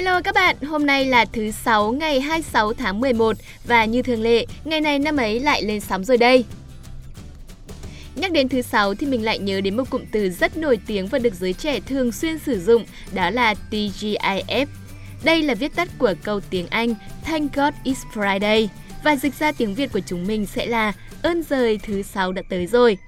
Hello các bạn, hôm nay là thứ sáu ngày 26 tháng 11 và như thường lệ, ngày này năm ấy lại lên sóng rồi đây. Nhắc đến thứ sáu thì mình lại nhớ đến một cụm từ rất nổi tiếng và được giới trẻ thường xuyên sử dụng, đó là TGIF. Đây là viết tắt của câu tiếng Anh Thank God it's Friday và dịch ra tiếng Việt của chúng mình sẽ là ơn rời thứ sáu đã tới rồi.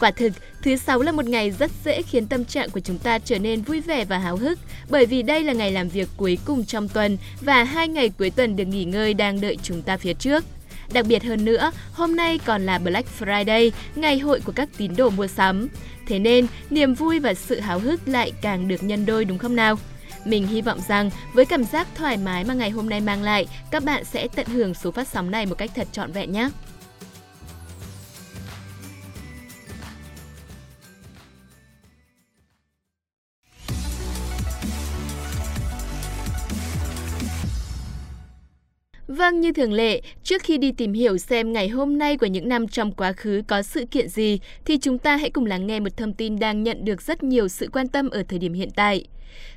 Quả thực, thứ sáu là một ngày rất dễ khiến tâm trạng của chúng ta trở nên vui vẻ và háo hức, bởi vì đây là ngày làm việc cuối cùng trong tuần và hai ngày cuối tuần được nghỉ ngơi đang đợi chúng ta phía trước. Đặc biệt hơn nữa, hôm nay còn là Black Friday, ngày hội của các tín đồ mua sắm. Thế nên, niềm vui và sự háo hức lại càng được nhân đôi đúng không nào? Mình hy vọng rằng với cảm giác thoải mái mà ngày hôm nay mang lại, các bạn sẽ tận hưởng số phát sóng này một cách thật trọn vẹn nhé. Vâng, như thường lệ, trước khi đi tìm hiểu xem ngày hôm nay của những năm trong quá khứ có sự kiện gì, thì chúng ta hãy cùng lắng nghe một thông tin đang nhận được rất nhiều sự quan tâm ở thời điểm hiện tại.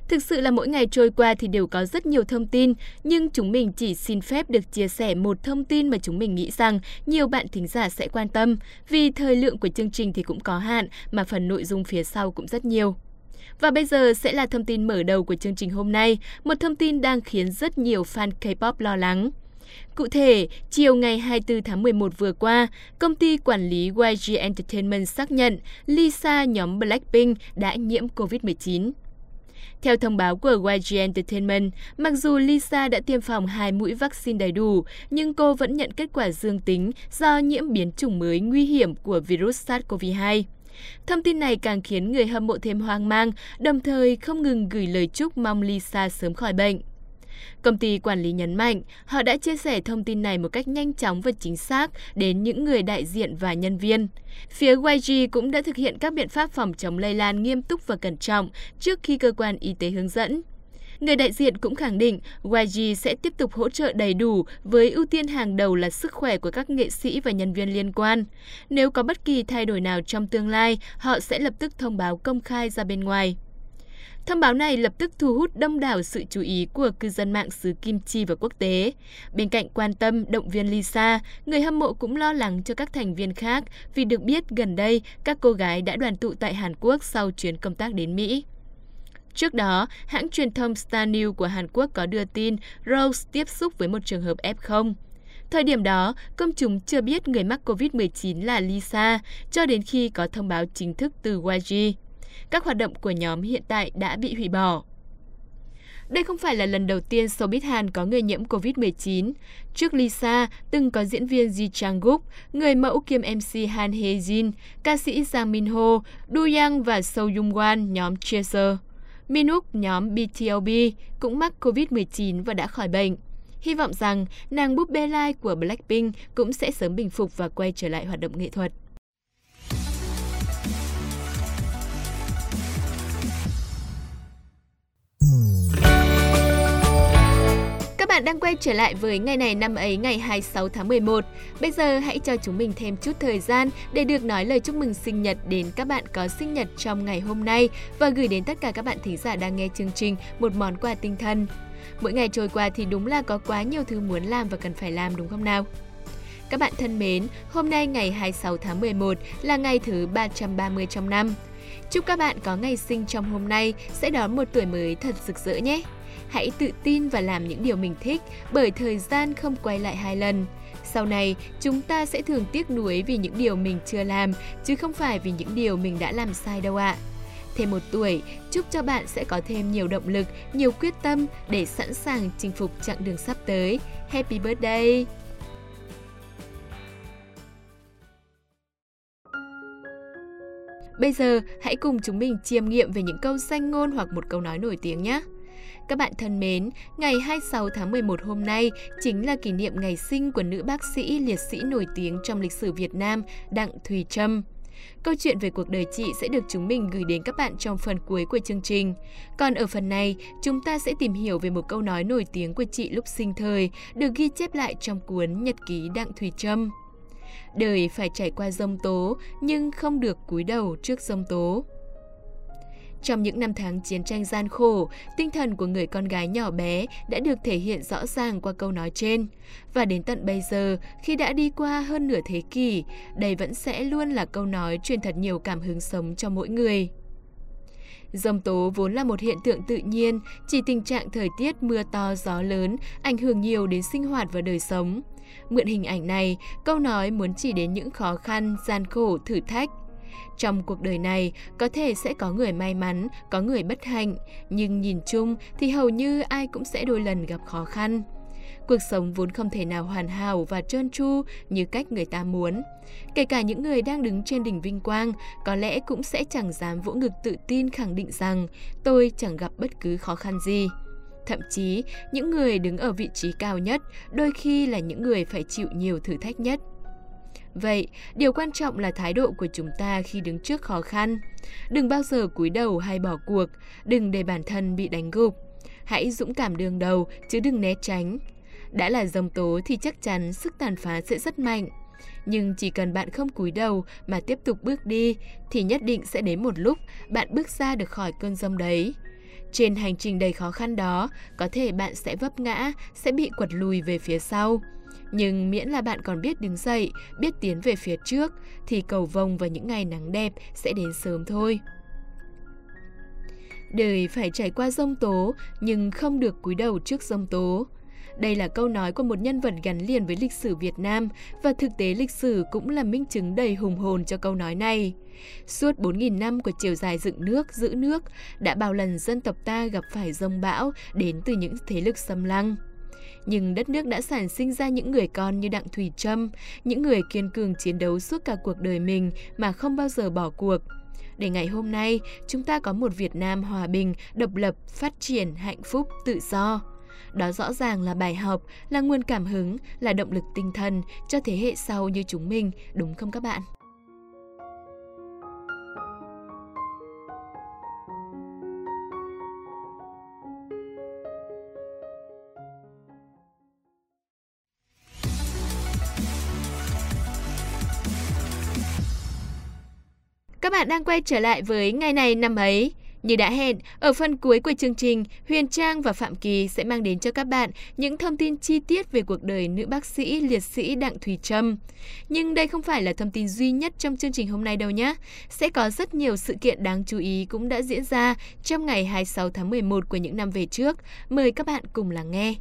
Thực sự là mỗi ngày trôi qua thì đều có rất nhiều thông tin, nhưng chúng mình chỉ xin phép được chia sẻ một thông tin mà chúng mình nghĩ rằng nhiều bạn thính giả sẽ quan tâm, vì thời lượng của chương trình thì cũng có hạn mà phần nội dung phía sau cũng rất nhiều. Và bây giờ sẽ là thông tin mở đầu của chương trình hôm nay, một thông tin đang khiến rất nhiều fan K-pop lo lắng. Cụ thể, chiều ngày 24 tháng 11 vừa qua, công ty quản lý YG Entertainment xác nhận Lisa nhóm Blackpink đã nhiễm COVID-19. Theo thông báo của YG Entertainment, mặc dù Lisa đã tiêm phòng hai mũi vaccine đầy đủ, nhưng cô vẫn nhận kết quả dương tính do nhiễm biến chủng mới nguy hiểm của virus SARS-CoV-2. Thông tin này càng khiến người hâm mộ thêm hoang mang, đồng thời không ngừng gửi lời chúc mong Lisa sớm khỏi bệnh. Công ty quản lý nhấn mạnh, họ đã chia sẻ thông tin này một cách nhanh chóng và chính xác đến những người đại diện và nhân viên. Phía YG cũng đã thực hiện các biện pháp phòng chống lây lan nghiêm túc và cẩn trọng trước khi cơ quan y tế hướng dẫn. Người đại diện cũng khẳng định YG sẽ tiếp tục hỗ trợ đầy đủ với ưu tiên hàng đầu là sức khỏe của các nghệ sĩ và nhân viên liên quan. Nếu có bất kỳ thay đổi nào trong tương lai, họ sẽ lập tức thông báo công khai ra bên ngoài. Thông báo này lập tức thu hút đông đảo sự chú ý của cư dân mạng xứ Kim Chi và quốc tế. Bên cạnh quan tâm, động viên Lisa, người hâm mộ cũng lo lắng cho các thành viên khác vì được biết gần đây các cô gái đã đoàn tụ tại Hàn Quốc sau chuyến công tác đến Mỹ. Trước đó, hãng truyền thông Star News của Hàn Quốc có đưa tin Rose tiếp xúc với một trường hợp F0. Thời điểm đó, công chúng chưa biết người mắc COVID-19 là Lisa, cho đến khi có thông báo chính thức từ YG các hoạt động của nhóm hiện tại đã bị hủy bỏ. Đây không phải là lần đầu tiên showbiz Hàn có người nhiễm COVID-19. Trước Lisa, từng có diễn viên Ji Chang-guk, người mẫu kiêm MC Han Hye-jin, ca sĩ Jang Min-ho, Du Yang và Seo Young-wan nhóm Chaser. Minuk nhóm BTOB cũng mắc COVID-19 và đã khỏi bệnh. Hy vọng rằng nàng búp bê lai của Blackpink cũng sẽ sớm bình phục và quay trở lại hoạt động nghệ thuật. Bạn đang quay trở lại với ngày này năm ấy ngày 26 tháng 11. Bây giờ hãy cho chúng mình thêm chút thời gian để được nói lời chúc mừng sinh nhật đến các bạn có sinh nhật trong ngày hôm nay và gửi đến tất cả các bạn thính giả đang nghe chương trình một món quà tinh thần. Mỗi ngày trôi qua thì đúng là có quá nhiều thứ muốn làm và cần phải làm đúng không nào? Các bạn thân mến, hôm nay ngày 26 tháng 11 là ngày thứ 330 trong năm. Chúc các bạn có ngày sinh trong hôm nay sẽ đón một tuổi mới thật rực rỡ nhé! Hãy tự tin và làm những điều mình thích bởi thời gian không quay lại hai lần. Sau này, chúng ta sẽ thường tiếc nuối vì những điều mình chưa làm, chứ không phải vì những điều mình đã làm sai đâu ạ. Thêm một tuổi, chúc cho bạn sẽ có thêm nhiều động lực, nhiều quyết tâm để sẵn sàng chinh phục chặng đường sắp tới. Happy birthday! Bây giờ, hãy cùng chúng mình chiêm nghiệm về những câu danh ngôn hoặc một câu nói nổi tiếng nhé. Các bạn thân mến, ngày 26 tháng 11 hôm nay chính là kỷ niệm ngày sinh của nữ bác sĩ liệt sĩ nổi tiếng trong lịch sử Việt Nam Đặng Thùy Trâm. Câu chuyện về cuộc đời chị sẽ được chúng mình gửi đến các bạn trong phần cuối của chương trình. Còn ở phần này, chúng ta sẽ tìm hiểu về một câu nói nổi tiếng của chị lúc sinh thời, được ghi chép lại trong cuốn Nhật ký Đặng Thùy Trâm. Đời phải trải qua dông tố, nhưng không được cúi đầu trước dông tố. Trong những năm tháng chiến tranh gian khổ, tinh thần của người con gái nhỏ bé đã được thể hiện rõ ràng qua câu nói trên. Và đến tận bây giờ, khi đã đi qua hơn nửa thế kỷ, đây vẫn sẽ luôn là câu nói truyền thật nhiều cảm hứng sống cho mỗi người. Dông tố vốn là một hiện tượng tự nhiên, chỉ tình trạng thời tiết mưa to gió lớn ảnh hưởng nhiều đến sinh hoạt và đời sống. Mượn hình ảnh này, câu nói muốn chỉ đến những khó khăn, gian khổ, thử thách. Trong cuộc đời này, có thể sẽ có người may mắn, có người bất hạnh, nhưng nhìn chung thì hầu như ai cũng sẽ đôi lần gặp khó khăn. Cuộc sống vốn không thể nào hoàn hảo và trơn tru như cách người ta muốn. Kể cả những người đang đứng trên đỉnh vinh quang, có lẽ cũng sẽ chẳng dám vỗ ngực tự tin khẳng định rằng tôi chẳng gặp bất cứ khó khăn gì. Thậm chí, những người đứng ở vị trí cao nhất đôi khi là những người phải chịu nhiều thử thách nhất. Vậy, điều quan trọng là thái độ của chúng ta khi đứng trước khó khăn. Đừng bao giờ cúi đầu hay bỏ cuộc, đừng để bản thân bị đánh gục. Hãy dũng cảm đương đầu chứ đừng né tránh. Đã là dòng tố thì chắc chắn sức tàn phá sẽ rất mạnh. Nhưng chỉ cần bạn không cúi đầu mà tiếp tục bước đi thì nhất định sẽ đến một lúc bạn bước ra được khỏi cơn rông đấy. Trên hành trình đầy khó khăn đó, có thể bạn sẽ vấp ngã, sẽ bị quật lùi về phía sau. Nhưng miễn là bạn còn biết đứng dậy, biết tiến về phía trước, thì cầu vồng và những ngày nắng đẹp sẽ đến sớm thôi. Đời phải trải qua rông tố, nhưng không được cúi đầu trước rông tố. Đây là câu nói của một nhân vật gắn liền với lịch sử Việt Nam và thực tế lịch sử cũng là minh chứng đầy hùng hồn cho câu nói này. Suốt 4.000 năm của chiều dài dựng nước, giữ nước, đã bao lần dân tộc ta gặp phải rông bão đến từ những thế lực xâm lăng. Nhưng đất nước đã sản sinh ra những người con như Đặng Thùy Trâm, những người kiên cường chiến đấu suốt cả cuộc đời mình mà không bao giờ bỏ cuộc. Để ngày hôm nay, chúng ta có một Việt Nam hòa bình, độc lập, phát triển, hạnh phúc, tự do. Đó rõ ràng là bài học, là nguồn cảm hứng, là động lực tinh thần cho thế hệ sau như chúng mình, đúng không các bạn? Các bạn đang quay trở lại với ngày này năm ấy. Như đã hẹn, ở phần cuối của chương trình, Huyền Trang và Phạm Kỳ sẽ mang đến cho các bạn những thông tin chi tiết về cuộc đời nữ bác sĩ liệt sĩ Đặng Thùy Trâm. Nhưng đây không phải là thông tin duy nhất trong chương trình hôm nay đâu nhé. Sẽ có rất nhiều sự kiện đáng chú ý cũng đã diễn ra trong ngày 26 tháng 11 của những năm về trước. Mời các bạn cùng lắng nghe.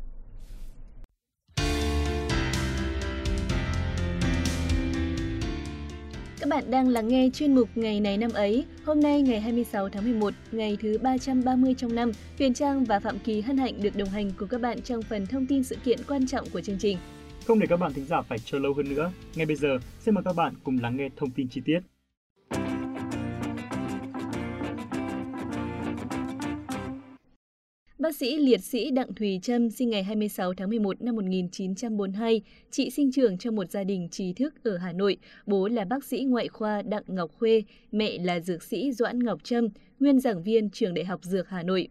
Các bạn đang lắng nghe chuyên mục Ngày này năm ấy. Hôm nay ngày 26 tháng 11, ngày thứ 330 trong năm, Huyền Trang và Phạm Kỳ hân hạnh được đồng hành cùng các bạn trong phần thông tin sự kiện quan trọng của chương trình. Không để các bạn thính giả phải chờ lâu hơn nữa, ngay bây giờ xin mời các bạn cùng lắng nghe thông tin chi tiết. Bác sĩ liệt sĩ Đặng Thùy Trâm sinh ngày 26 tháng 11 năm 1942, chị sinh trưởng trong một gia đình trí thức ở Hà Nội. Bố là bác sĩ ngoại khoa Đặng Ngọc Khuê, mẹ là dược sĩ Doãn Ngọc Trâm, nguyên giảng viên trường Đại học Dược Hà Nội.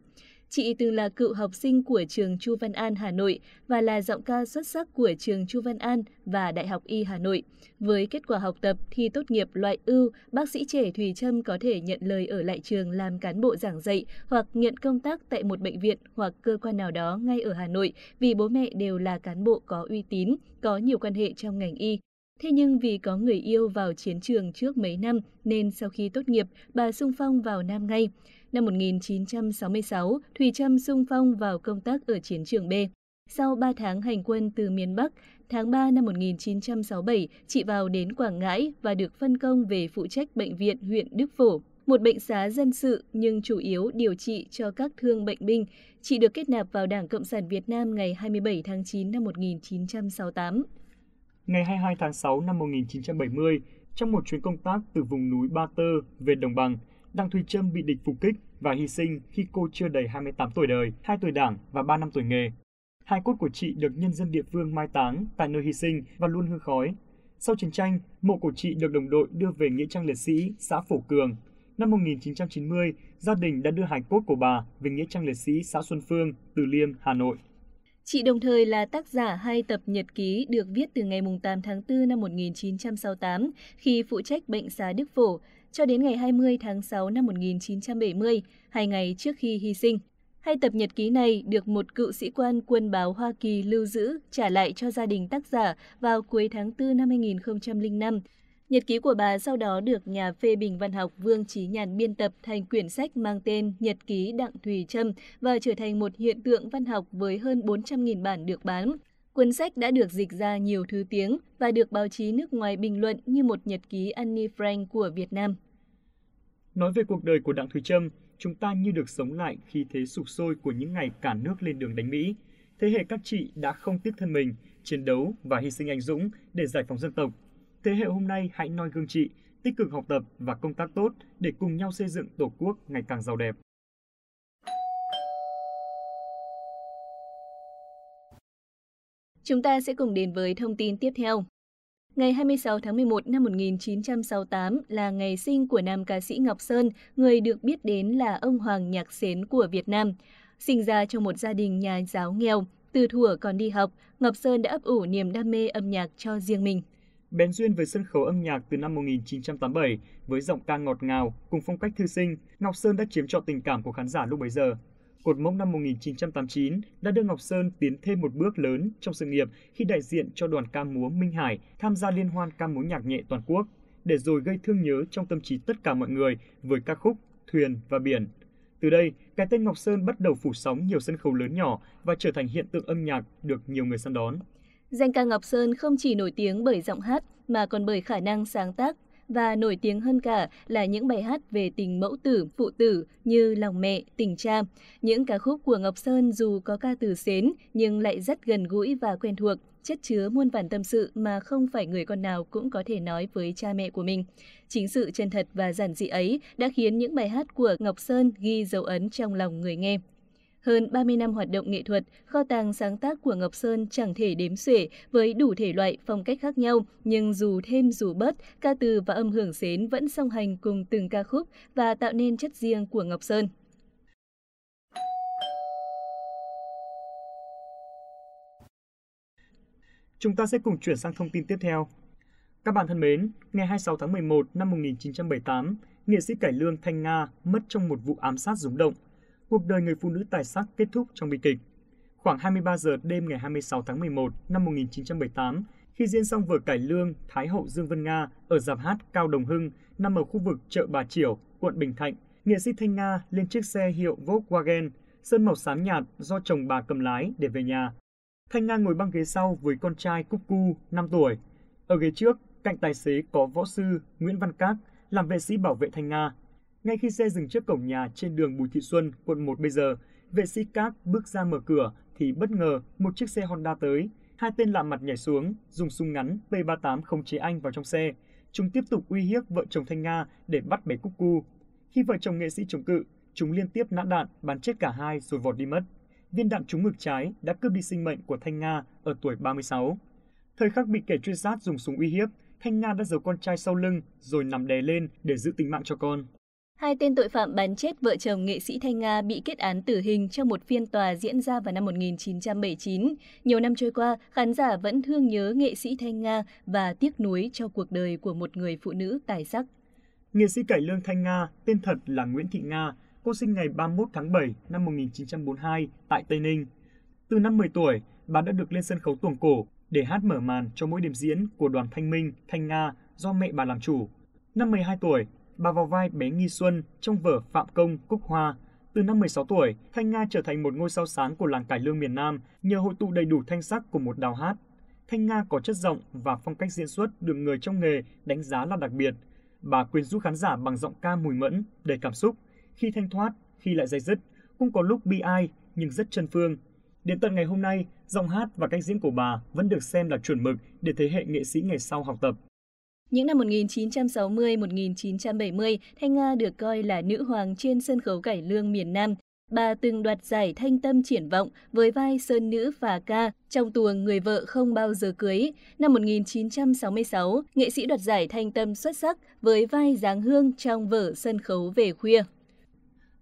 Chị từng là cựu học sinh của trường Chu Văn An Hà Nội và là giọng ca xuất sắc của trường Chu Văn An và Đại học Y Hà Nội. Với kết quả học tập thi tốt nghiệp loại ưu, bác sĩ trẻ Thùy Trâm có thể nhận lời ở lại trường làm cán bộ giảng dạy hoặc nhận công tác tại một bệnh viện hoặc cơ quan nào đó ngay ở Hà Nội vì bố mẹ đều là cán bộ có uy tín, có nhiều quan hệ trong ngành y. Thế nhưng vì có người yêu vào chiến trường trước mấy năm nên sau khi tốt nghiệp, bà sung phong vào Nam ngay. Năm 1966, Thùy Trâm sung phong vào công tác ở chiến trường B. Sau 3 tháng hành quân từ miền Bắc, tháng 3 năm 1967, chị vào đến Quảng Ngãi và được phân công về phụ trách bệnh viện huyện Đức Phổ, một bệnh xá dân sự nhưng chủ yếu điều trị cho các thương bệnh binh. Chị được kết nạp vào Đảng Cộng sản Việt Nam ngày 27 tháng 9 năm 1968. Ngày 22 tháng 6 năm 1970, trong một chuyến công tác từ vùng núi Ba Tơ về Đồng Bằng, Đặng Thùy Trâm bị địch phục kích và hy sinh khi cô chưa đầy 28 tuổi đời, 2 tuổi đảng và 3 năm tuổi nghề. Hai cốt của chị được nhân dân địa phương mai táng tại nơi hy sinh và luôn hương khói. Sau chiến tranh, mộ của chị được đồng đội đưa về Nghĩa trang liệt sĩ, xã Phổ Cường. Năm 1990, gia đình đã đưa hài cốt của bà về Nghĩa trang liệt sĩ xã Xuân Phương, Từ Liêm, Hà Nội. Chị đồng thời là tác giả hai tập nhật ký được viết từ ngày 8 tháng 4 năm 1968 khi phụ trách bệnh xá Đức Phổ cho đến ngày 20 tháng 6 năm 1970, hai ngày trước khi hy sinh. Hai tập nhật ký này được một cựu sĩ quan quân báo Hoa Kỳ lưu giữ trả lại cho gia đình tác giả vào cuối tháng 4 năm 2005. Nhật ký của bà sau đó được nhà phê bình văn học Vương Trí Nhàn biên tập thành quyển sách mang tên Nhật ký Đặng Thùy Trâm và trở thành một hiện tượng văn học với hơn 400.000 bản được bán. Cuốn sách đã được dịch ra nhiều thứ tiếng và được báo chí nước ngoài bình luận như một nhật ký Annie Frank của Việt Nam. Nói về cuộc đời của Đặng Thùy Trâm, chúng ta như được sống lại khi thế sụp sôi của những ngày cả nước lên đường đánh Mỹ. Thế hệ các chị đã không tiếc thân mình, chiến đấu và hy sinh anh dũng để giải phóng dân tộc. Thế hệ hôm nay hãy noi gương chị, tích cực học tập và công tác tốt để cùng nhau xây dựng Tổ quốc ngày càng giàu đẹp. Chúng ta sẽ cùng đến với thông tin tiếp theo. Ngày 26 tháng 11 năm 1968 là ngày sinh của nam ca sĩ Ngọc Sơn, người được biết đến là ông Hoàng Nhạc Xến của Việt Nam. Sinh ra trong một gia đình nhà giáo nghèo, từ thuở còn đi học, Ngọc Sơn đã ấp ủ niềm đam mê âm nhạc cho riêng mình. Bén duyên với sân khấu âm nhạc từ năm 1987 với giọng ca ngọt ngào cùng phong cách thư sinh, Ngọc Sơn đã chiếm trọn tình cảm của khán giả lúc bấy giờ. Cột mốc năm 1989 đã đưa Ngọc Sơn tiến thêm một bước lớn trong sự nghiệp khi đại diện cho đoàn ca múa Minh Hải tham gia liên hoan ca múa nhạc nhẹ toàn quốc, để rồi gây thương nhớ trong tâm trí tất cả mọi người với ca khúc Thuyền và Biển. Từ đây, cái tên Ngọc Sơn bắt đầu phủ sóng nhiều sân khấu lớn nhỏ và trở thành hiện tượng âm nhạc được nhiều người săn đón. Danh ca Ngọc Sơn không chỉ nổi tiếng bởi giọng hát mà còn bởi khả năng sáng tác và nổi tiếng hơn cả là những bài hát về tình mẫu tử, phụ tử như Lòng mẹ, Tình cha. Những ca khúc của Ngọc Sơn dù có ca từ xến nhưng lại rất gần gũi và quen thuộc, chất chứa muôn vàn tâm sự mà không phải người con nào cũng có thể nói với cha mẹ của mình. Chính sự chân thật và giản dị ấy đã khiến những bài hát của Ngọc Sơn ghi dấu ấn trong lòng người nghe. Hơn 30 năm hoạt động nghệ thuật, kho tàng sáng tác của Ngọc Sơn chẳng thể đếm xuể với đủ thể loại phong cách khác nhau, nhưng dù thêm dù bớt, ca từ và âm hưởng xến vẫn song hành cùng từng ca khúc và tạo nên chất riêng của Ngọc Sơn. Chúng ta sẽ cùng chuyển sang thông tin tiếp theo. Các bạn thân mến, ngày 26 tháng 11 năm 1978, nghệ sĩ cải lương Thanh Nga mất trong một vụ ám sát rúng động – cuộc đời người phụ nữ tài sắc kết thúc trong bi kịch. Khoảng 23 giờ đêm ngày 26 tháng 11 năm 1978, khi diễn xong vở cải lương Thái hậu Dương Vân Nga ở dạp hát Cao Đồng Hưng nằm ở khu vực chợ Bà Triểu, quận Bình Thạnh, nghệ sĩ Thanh Nga lên chiếc xe hiệu Volkswagen sơn màu xám nhạt do chồng bà cầm lái để về nhà. Thanh Nga ngồi băng ghế sau với con trai Cúc Cu, 5 tuổi. Ở ghế trước, cạnh tài xế có võ sư Nguyễn Văn Các làm vệ sĩ bảo vệ Thanh Nga. Ngay khi xe dừng trước cổng nhà trên đường Bùi Thị Xuân, quận 1 bây giờ, vệ sĩ cát bước ra mở cửa thì bất ngờ một chiếc xe Honda tới. Hai tên lạ mặt nhảy xuống, dùng súng ngắn P38 không chế anh vào trong xe. Chúng tiếp tục uy hiếp vợ chồng Thanh Nga để bắt bé Cúc Cu. Khi vợ chồng nghệ sĩ chống cự, chúng liên tiếp nã đạn bắn chết cả hai rồi vọt đi mất. Viên đạn trúng ngực trái đã cướp đi sinh mệnh của Thanh Nga ở tuổi 36. Thời khắc bị kẻ truy sát dùng súng uy hiếp, Thanh Nga đã giấu con trai sau lưng rồi nằm đè lên để giữ tính mạng cho con. Hai tên tội phạm bắn chết vợ chồng nghệ sĩ Thanh Nga bị kết án tử hình trong một phiên tòa diễn ra vào năm 1979. Nhiều năm trôi qua, khán giả vẫn thương nhớ nghệ sĩ Thanh Nga và tiếc nuối cho cuộc đời của một người phụ nữ tài sắc. Nghệ sĩ cải lương Thanh Nga, tên thật là Nguyễn Thị Nga, cô sinh ngày 31 tháng 7 năm 1942 tại Tây Ninh. Từ năm 10 tuổi, bà đã được lên sân khấu tuồng cổ để hát mở màn cho mỗi đêm diễn của đoàn Thanh Minh, Thanh Nga do mẹ bà làm chủ. Năm 12 tuổi, bà vào vai bé Nghi Xuân trong vở Phạm Công Cúc Hoa. Từ năm 16 tuổi, Thanh Nga trở thành một ngôi sao sáng của làng cải lương miền Nam nhờ hội tụ đầy đủ thanh sắc của một đào hát. Thanh Nga có chất giọng và phong cách diễn xuất được người trong nghề đánh giá là đặc biệt. Bà quyến rũ khán giả bằng giọng ca mùi mẫn, đầy cảm xúc, khi thanh thoát, khi lại dây dứt, cũng có lúc bi ai nhưng rất chân phương. Đến tận ngày hôm nay, giọng hát và cách diễn của bà vẫn được xem là chuẩn mực để thế hệ nghệ sĩ ngày sau học tập. Những năm 1960-1970, Thanh Nga được coi là nữ hoàng trên sân khấu cải lương miền Nam. Bà từng đoạt giải Thanh Tâm Triển Vọng với vai Sơn Nữ và Ca trong tuồng Người vợ không bao giờ cưới. Năm 1966, nghệ sĩ đoạt giải Thanh Tâm xuất sắc với vai Giáng Hương trong vở Sân khấu về khuya.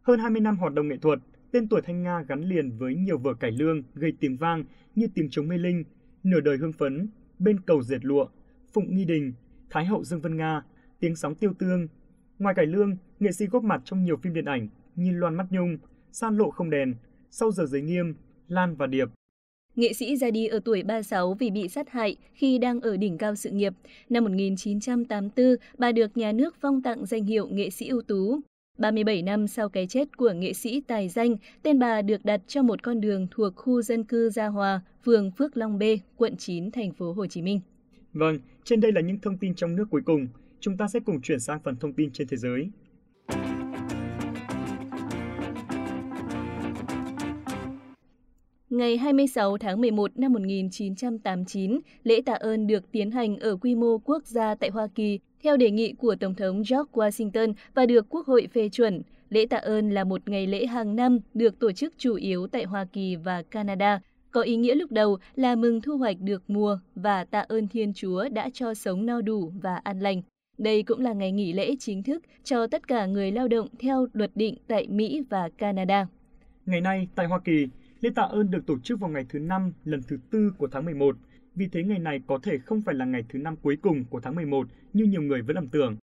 Hơn 20 năm hoạt động nghệ thuật, tên tuổi Thanh Nga gắn liền với nhiều vở cải lương gây tiếng vang như Tiếng chống mê linh, Nửa đời hương phấn, Bên cầu dệt lụa, Phụng nghi đình, Thái hậu Dương Vân Nga, Tiếng sóng tiêu tương, Ngoài cải lương, nghệ sĩ góp mặt trong nhiều phim điện ảnh như Loan Mắt Nhung, San Lộ Không Đèn, Sau giờ giới nghiêm, Lan và Điệp. Nghệ sĩ ra đi ở tuổi 36 vì bị sát hại khi đang ở đỉnh cao sự nghiệp. Năm 1984, bà được nhà nước phong tặng danh hiệu nghệ sĩ ưu tú. 37 năm sau cái chết của nghệ sĩ tài danh, tên bà được đặt cho một con đường thuộc khu dân cư Gia Hòa, phường Phước Long B, quận 9, thành phố Hồ Chí Minh. Vâng, trên đây là những thông tin trong nước cuối cùng. Chúng ta sẽ cùng chuyển sang phần thông tin trên thế giới. Ngày 26 tháng 11 năm 1989, lễ tạ ơn được tiến hành ở quy mô quốc gia tại Hoa Kỳ theo đề nghị của Tổng thống George Washington và được Quốc hội phê chuẩn. Lễ tạ ơn là một ngày lễ hàng năm được tổ chức chủ yếu tại Hoa Kỳ và Canada, có ý nghĩa lúc đầu là mừng thu hoạch được mùa và tạ ơn Thiên Chúa đã cho sống no đủ và an lành. Đây cũng là ngày nghỉ lễ chính thức cho tất cả người lao động theo luật định tại Mỹ và Canada. Ngày nay, tại Hoa Kỳ, lễ tạ ơn được tổ chức vào ngày thứ năm lần thứ tư của tháng 11. Vì thế ngày này có thể không phải là ngày thứ năm cuối cùng của tháng 11 như nhiều người vẫn lầm tưởng.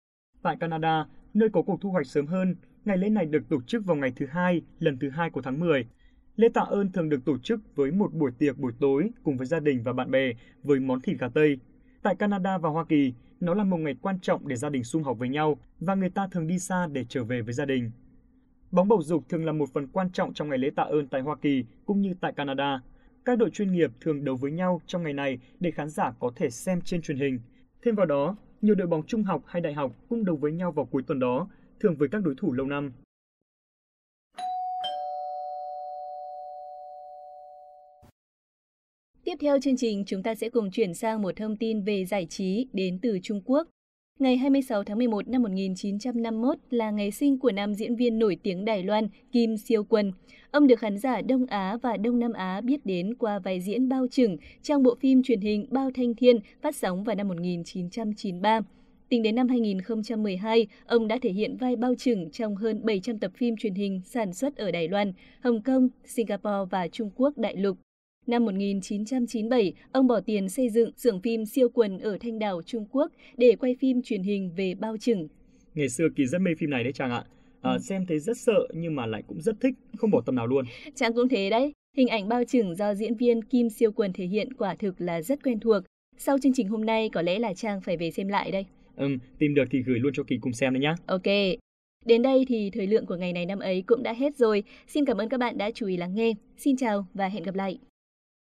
Tại Canada, nơi có cuộc thu hoạch sớm hơn, ngày lễ này được tổ chức vào ngày thứ hai lần thứ hai của tháng 10. Lễ tạ ơn thường được tổ chức với một buổi tiệc buổi tối cùng với gia đình và bạn bè với món thịt gà Tây. Tại Canada và Hoa Kỳ, nó là một ngày quan trọng để gia đình sum họp với nhau và người ta thường đi xa để trở về với gia đình. Bóng bầu dục thường là một phần quan trọng trong ngày lễ tạ ơn tại Hoa Kỳ cũng như tại Canada. Các đội chuyên nghiệp thường đấu với nhau trong ngày này để khán giả có thể xem trên truyền hình. Thêm vào đó, nhiều đội bóng trung học hay đại học cũng đấu với nhau vào cuối tuần đó, thường với các đối thủ lâu năm. Tiếp theo chương trình, chúng ta sẽ cùng chuyển sang một thông tin về giải trí đến từ Trung Quốc. Ngày 26 tháng 11 năm 1951 là ngày sinh của nam diễn viên nổi tiếng Đài Loan Kim Siêu Quân. Ông được khán giả Đông Á và Đông Nam Á biết đến qua vai diễn Bao Trừng trong bộ phim truyền hình Bao Thanh Thiên phát sóng vào năm 1993. Tính đến năm 2012, ông đã thể hiện vai bao trừng trong hơn 700 tập phim truyền hình sản xuất ở Đài Loan, Hồng Kông, Singapore và Trung Quốc đại lục. Năm 1997, ông bỏ tiền xây dựng xưởng phim siêu quần ở Thanh Đảo, Trung Quốc để quay phim truyền hình về bao trừng. Ngày xưa Kỳ rất mê phim này đấy chàng ạ. À, ừ. Xem thấy rất sợ nhưng mà lại cũng rất thích, không bỏ tâm nào luôn. Chàng cũng thế đấy. Hình ảnh bao trừng do diễn viên Kim Siêu Quần thể hiện quả thực là rất quen thuộc. Sau chương trình hôm nay có lẽ là Trang phải về xem lại đây. Ừm, tìm được thì gửi luôn cho Kỳ cùng xem đấy nhá. Ok. Đến đây thì thời lượng của ngày này năm ấy cũng đã hết rồi. Xin cảm ơn các bạn đã chú ý lắng nghe. Xin chào và hẹn gặp lại.